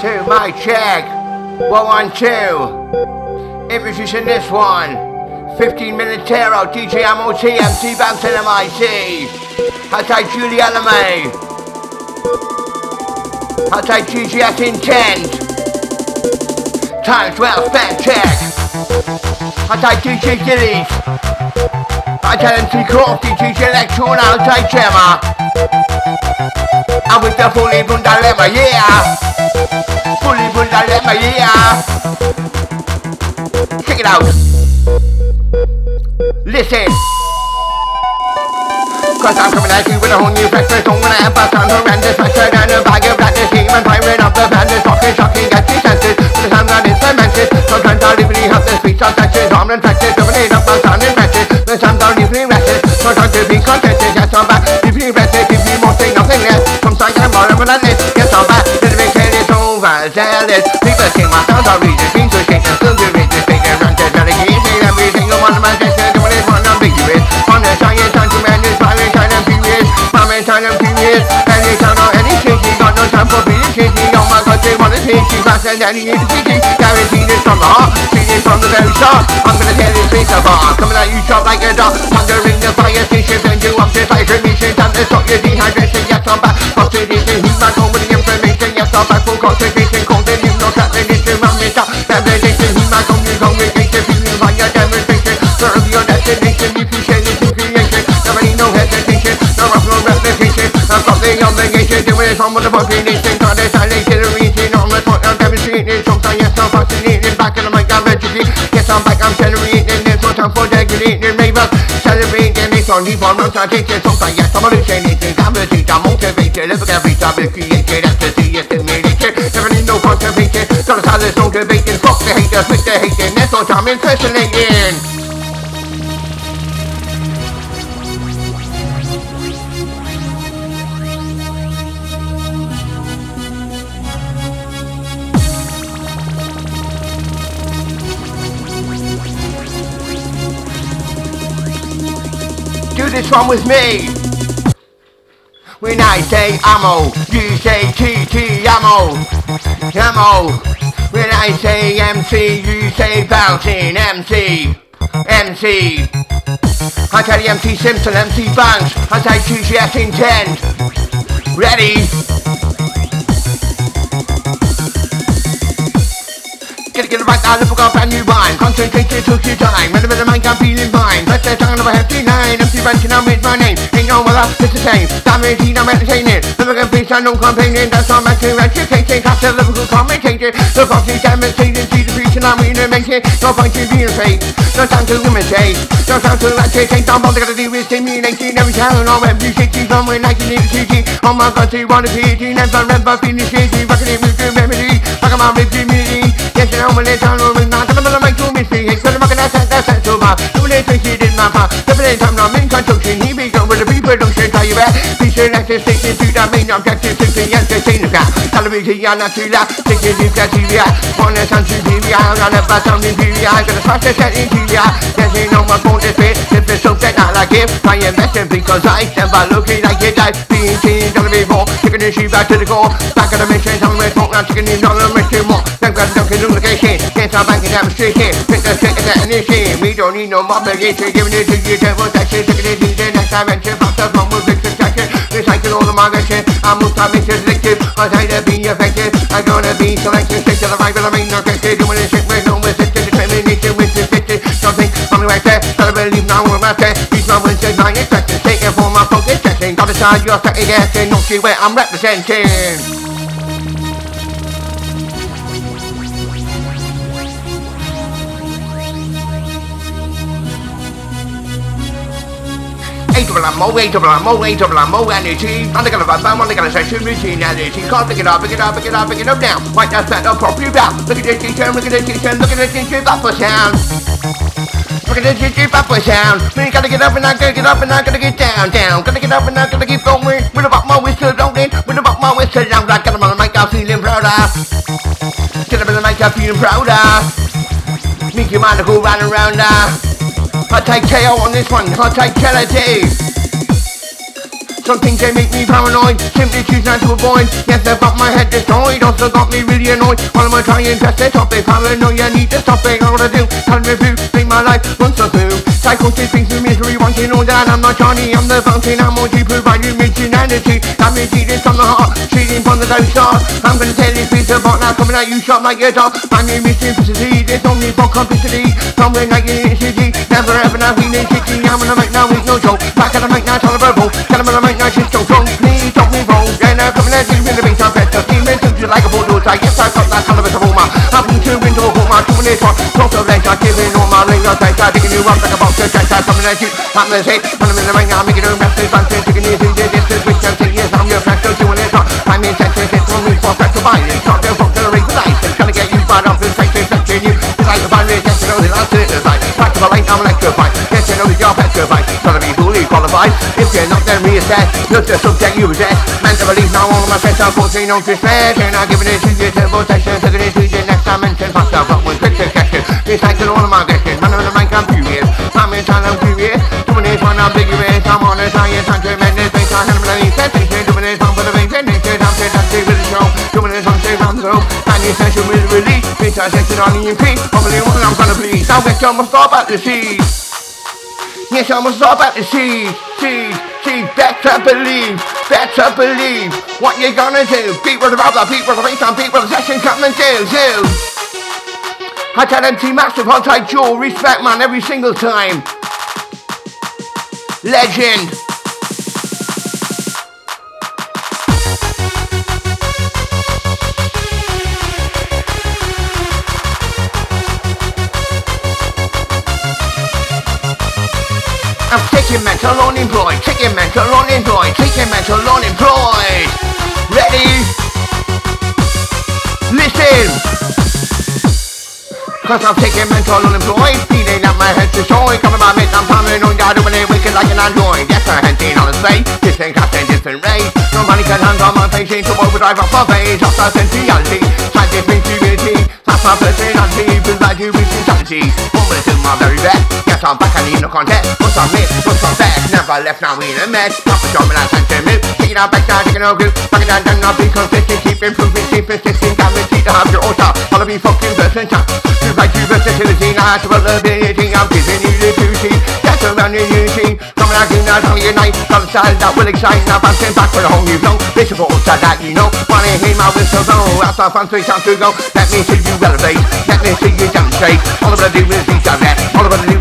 two, my check. One, one, two. Introducing this one. 15 minute tearout, oh, DJ Ammo T, MC Bouncin MIC. Hashtag Julie Alame. Hashtag GGS Intent. Times well spent check. Hashtag DJ Gillies. Hashtag MC Crofty, DJ Electron, outside Gemma. And with the fully bun dilemma, yeah. Fully bun dilemma, yeah. Check it out. Listen. Cause I'm coming at you with a whole new breakfast on when I on horrendous pressure and a bag of radness demon pirate of the bandits talking shocking get your senses But I'm not instrumented Sometimes I'll even have the speech on sexes I'm infected, dominate up my sound infected But sometimes I'll even rested Sometimes to be contented, yes I'm back you rested, if you more say nothing less Sometimes I'm this, yes over, zealous People sing my sounds are reading, things are shaking Still do read this big and ranted Dedicating every single one of my sessions Doing it one ambiguous On the science, to man is pirate, and period Pirate, and period Any time or any shaky Got no time for being shaky Oh my god, they wanna take you faster than to see Guaranteed it's from the heart Feeling from the very start. I'm gonna tear this place apart Coming at you sharp like a dart. Thundering the fire station Send you up to fire mission Time to stop your dehydration Yes, I'm back. Oxidation, heat back over the information Yes, I'm back. Full concentration from the population Got this silation Reaching on the point I'm demonstrating Sometimes yes, I'm fascinated Back in the mic, I'm educated Yes, I'm back, I'm generating There's no time for degrading Ravers Celebrating It's on deep on I'm taking Sometimes yes, I'm hallucinating I'm motivated Live every time it's created Ecstasy is stimulated Never need no contemplation Got a silence, no debating Fuck the haters, with the hating That's what I'm impersonating this one with me. When I say ammo, you say TT ammo. Ammo. When I say MC, you say bouncing MC. MC. I tell you MC Simpson, MC Bounce. I say TGS Intent. Ready? Get it, it right now, look up brand new rhyme. Concentrate, took your time. Of the mind, I'm feeling fine. Press the tongue of a hefty nine. MC Benson, I'm with my name. Ain't no other, it's the same. Damaging, I'm entertaining. Never gonna be I'm no complaining. That's all my to educating. Cast a Liverpool commentator. The boxing demonstrating, see the preaching, I'm reanimating. No point in being fake. No time to imitate. No time to agitate. Don't bother, gotta do is stimulating. Every town on every city, somewhere like in the city. Oh my god, they wanna be. Never, never finish eating. Rockin' it with remedy. Rock 'em out with the you know, when it's on, we're not gonna make you missing. It's gonna make that sense, that sense so much. Do they think he did my part? Double A time, I'm in construction. He be going with the don't say, tell you that. Sure that you're sticking to the main objective, simply entertain the guy. Television, you're not too loud. Taking you to TV, wanna sound to TV, I'm gonna bust on the TV, I'm gonna smash the set in TV. There's no one for this bit, if it's something it, I invest in because I stand by looking like it, I being changed, gonna be more. Taking the sheep back to the core, back of the mission, some way, smoke, now taking the dollar, mission more. Then got dunking location, can't stop banking demonstration, fit the stick at the initiation. We don't need no more obligation, giving it to you, table section, taking it to the next dimension, pop the phone with fixed section, recycle all the margin, I'm most time it's addictive, I'm trying to be effective, I'm gonna be selected, stick to the right, but I mean, no effective, doing this shit with no resistance, determination with the stitches, something the right there, gotta believe now we're out there, these moments are not expected, taking for my focus, checking, got to decide you're second guessing, not see where I'm representing. Eight double ammo, eight double ammo, eight double ammo, energy. I'm gonna run, I'm gonna session routine energy. Can't pick it up, pick it up, pick it up, pick it up now. Right, that's better, properly down. Look at this teacher, look at this teacher, look at this teacher, buffer sound. Look at this teacher, buffer sound. We gotta get up and I gotta get up and I gotta get down, down. Gotta get up and I gotta keep going. With about my whistle, don't it? With about my whistle, I'm like, got 'em on the mic, I'm feeling prouder. Get up in the mic, I'm feeling prouder. Make your mind go round and round, uh. I take KO on this one, I take Kennedy. Some things they make me paranoid, simply choose not to avoid. Yes, I've got my head destroyed, still got me really annoyed. While I'm trying to test the topic, paranoia, need to stop it. All I do, tell me review, make my life once or two. Psychotic things of misery, wanting all that. I'm not Johnny, I'm the fountain, I'm to provide you with humanity. I'm cheating from the heart, cheating from the dose star. I'm gonna tell this piece of now coming at you sharp like your dog. I'm in simplicity, there's only for complicity. Somewhere like in city, never ever now feeling shitty. I'm gonna make now with no joke. Back the make now tolerable. Tell them I'm gonna make now shit so strong. Please don't me wrong. And I'm coming at you with the bass, I'm better. To you like a bulldozer. Yes, I got that color of a aroma. I'm into window, hold my two minutes on. Close the legs, I'm giving all my ring, I'm taking you up like a box of checks. I'm coming at you. I'm gonna say, I'm gonna make now, making a mess, I'm taking you through Back to the lane, I'm electrified. Yes, you know, you're petrified. Gotta be fully qualified. If you're not, then reassess. Look the subject you possess. Man to believe now all of my friends are forcing on despair. Turn out giving it to you, turbo session. Taking it to the next dimension. Up, but with quick succession. Recycling all of my aggression. Man, I'm the mic, I'm furious. I'm in time, I'm furious. This one, I'm vigorous. I'm on a science, I'm tremendous. Based on handling sensation. Doing this one for the main sensation. I'm dead, I'm with the show. This one, stay around the globe. And the essential with release. Bitch, I section on the MP. Probably what I'm gonna please. Now get your must stop at the seas. Yes, I must stop at the seas. Seas, seas. Better believe, better believe. What you gonna do? People about the people, the race on people, the session come and do. I tell them massive hot tight jaw, respect man every single time. Legend. I'm taking mental unemployed, taking mental unemployed, taking mental unemployed. Ready? Listen! Cause I'm taking mental unemployed, feeling that my head's destroyed. Coming by midnight, I'm God, when they wicked like an android. Yes, I'm seen on the space, different cast and different race. Nobody can handle my patient to overdrive off my face. That's our sensuality, scientific stupidity. That's my personality, provide you with insanity. Almost to my very best. Yes, I'm back, I need no contact. What's on me? What's on back? Never left, now in a mess. Not for sure, but I can't tell me. Take it out, back down, taking no group. Back down, down, now be consistent. Keep improving, keep persisting. Guaranteed to have your altar. Follow me, fucking versatile. You like you versatility, natural ability. I'm giving you the duty. That's around the unity. Night. Got a style that will excite. Now bouncing back for the whole new flow. Visible, so that you know. Wanna hear my whistle blow. After fun, three times to go. Let me see you elevate. Let me see you demonstrate. All I'm gonna do is out there. All I'm gonna do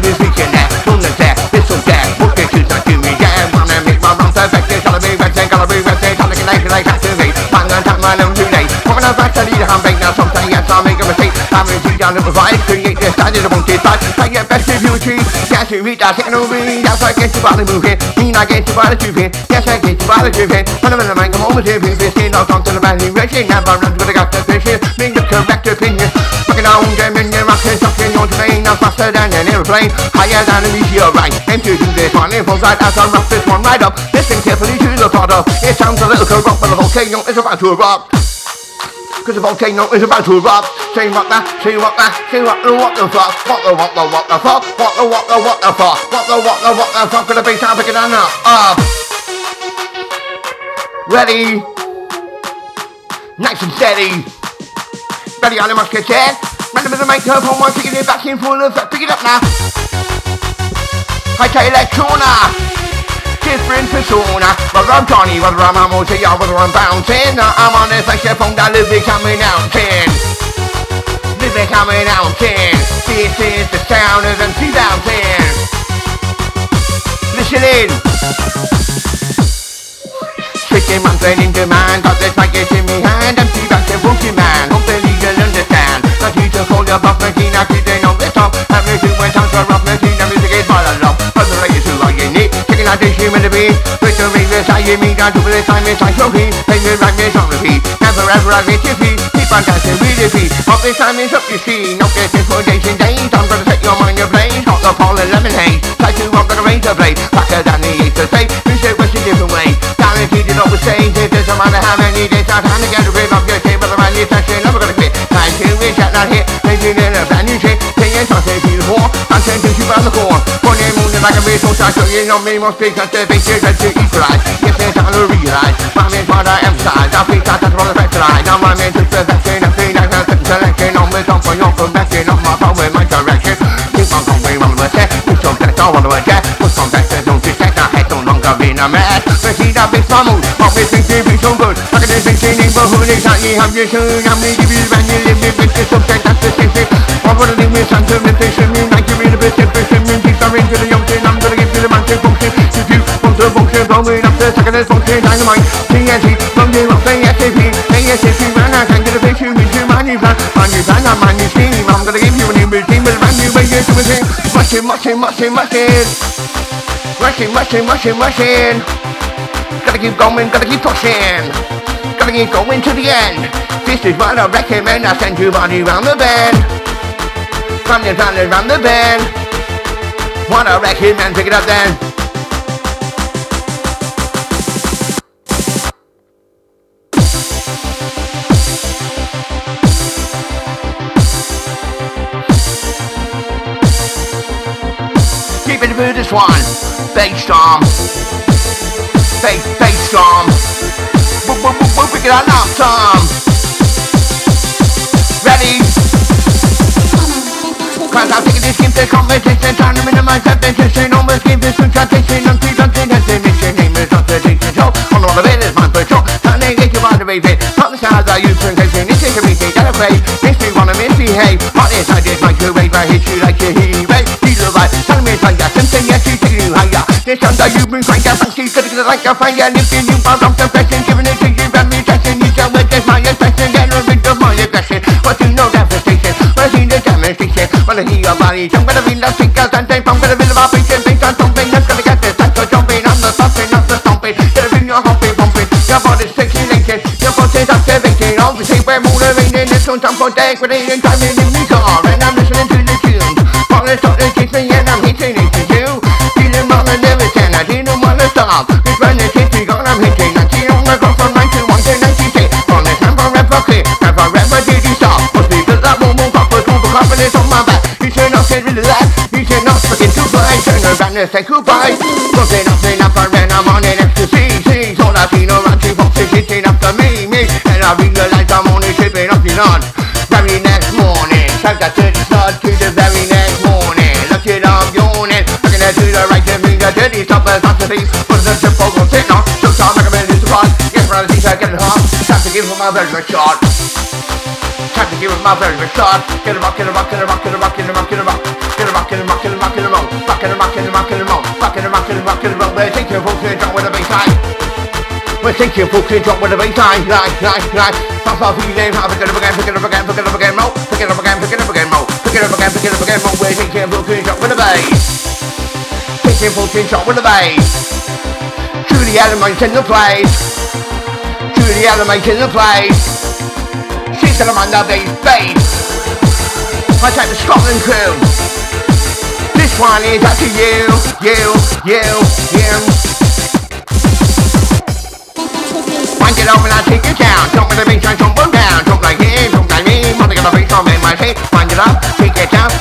The I get best if you treat. Yes, you take no read. That's why I get you by the movie. Mean I get you by the tubing. Yes, I get you by the. When I'm in the man, come with him. This kid, I'll to the band. Racing, never runs with a gut to fish. Being the correct opinion. Fucking on, jamming, you're rocking, on terrain. I'm faster than an airplane. Higher than a meteorite. Aim to do this as I rock one right. Listen carefully to the thought. It sounds a little corrupt, but the volcano is about to erupt. Cause the volcano is about to erupt. Say what the, say what the, say what the, what the fuck, what the, what the, what the fuck, what the, what the, what the fuck, what the, what the, what the fuck, gonna be time picking on up. Up. Ready? Nice and steady. Ready on the musketeer. Random with the microphone, one taking it back in full effect. Pick it up now. High electrona different persona Whether I'm Johnny, whether I'm Hamilton, or whether I'm Bouncin I'm on this microphone that live coming out in Live coming out in This is the sound of them 2000 Listen in. Switching man, in demand. Got this mic in me hand. I'm funky man? Hopefully you'll understand. You to call your buff machine I out this human to be. With the ringless I hear me down to the time it's like trophy Play me right me on repeat Never ever I get your feet Keep on dancing your feet. Up this time it's up your street Not getting for days and days. I'm gonna set your mind ablaze. Hot the pole and lemonade. Try to rock like a razor blade. Blacker than the ace of spades Music was a different way Guaranteed it always stays It doesn't matter how many days I've time to get grip of your tape But the man you're touching Never I can read so I can you know me more speak and saving shit and to equalize Give me time to realize My main part I am size I feel that that's from the fact line Now my main to the best thing I feel like I'm sitting selecting On me down for your perfection Of my power in my direction Keep on going round with it Push on that door on the jet Push on that don't detect I had no longer been a mess But see that bitch my mood Always think they be so good Fucking this bitch neighborhood Exactly how you should I'm gonna give you brand new living Bitch, subject it. Mushing, mushing, mushing, mushing. Rushing, rushing, rushing, rushing. Gotta keep going, gotta keep pushing. Gotta keep going to the end. This is what I recommend. I send you body round the bend. Round and round and round the bend. What I recommend, pick it up then. This one. Bass storm. Bass, bass storm. Boop, boop, boop, boop, it up now, Tom. Ready? Cause I'm taking this game to competition Trying to minimize that tension Almost give this some transition I'm too the mission Name is not the show On all of it is my patrol Trying to get you out of it the stars I use for intention is a repeat, gotta play Makes me wanna misbehave What is I did microwave I hit you like a heat wave tell me it's like that Something yes, you you higher This sound that you've been crying out gonna get it like a fire Lifting you out of depression Giving it to you and me testing You me that's my expression Get rid of my aggression But you know devastation I see the demonstration When I hear your body jump Gonna feel the out and I'm gonna patient Things are thumping I'm gonna get this to jumping I'm the thumping, not the stomping Gonna feel your humping, pumping Your body's circulating Your body's activating Obviously we're motivating This one's time for degradation Timing in the And I'm It's when it's hitting God I'm hitting I see on the ground from 91 to 96 On the time forever Never ever did he stop Must be that won't move up But confidence on my back. You should not get rid of that. You should not forget to fly Turn around and say goodbye. Something up the dirty stop as not to see But the simple will sit on So time I come in this surprise Yes, brother, these are getting hot Time to give him my very good shot Time to give him my very good shot Get a rock, get a rock, get a rock, get a rock, get a rock, get a rock Get a rock, get a rock, get a rock, get a rock Rock, get a rock, get a rock, get a rock Rock, get a rock, get a rock, get a rock We're thinking for clear drop with a bass line We're thinking for clear drop with a bass line Line, line, line Pop off your name, pick it up again, pick it up again, pick it up again, mo Pick it up again, pick it up again, mo Pick it up again, pick it up again, mo We're thinking for clear drop with a bass Thinking for clear drop with a bass. Truly elements in the place. Truly elements in the place. She's the man that bass, bass. I take the Scotland crew. This one is up to you, you, you, you. Wind it up and I take it down. Jump with the bass, I jump one down Jump like him, jump like me Mother got a bass, I'm in my seat Wind it up, take it down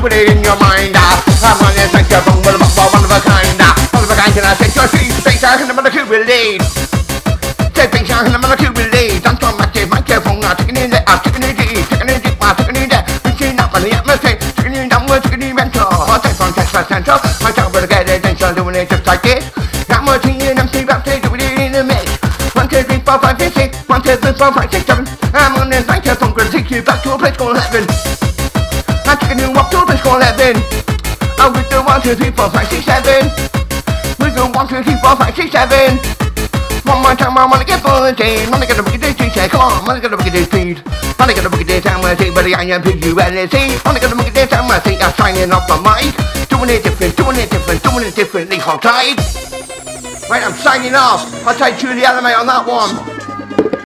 put it in your mind I'm on this like a With a bubble, one of a kind that One of a kind, and I take your seat Space, I can never to believe Stepping down and I'm gonna kill believe I'm talking about microphone I'm taking it take on text central My job will get attention Doing it just like this I'm working in MC Rap Day Doing it in the mix One, two, three, four, five, six, six One, two, three, four, five, six, seven I'm on this microphone Gonna take you back to a place called heaven. I'm taking you up to a place called heaven. I'm with the one, two, three, four, five, six, seven With the one, two, three, four, five, six, seven one more time, I wanna get bulletin. Wanna get a day, say, come on, wanna get a boogie day speed. Wanna get a boogie day time, I say, buddy, I am P-U-L-S-E. Wanna get a boogie day time, I say, I'm signing off my mic. Doing it different, doing it different, doing it differently, hold tight. Right, I'm signing off. I'll take Julie Alamay on that one.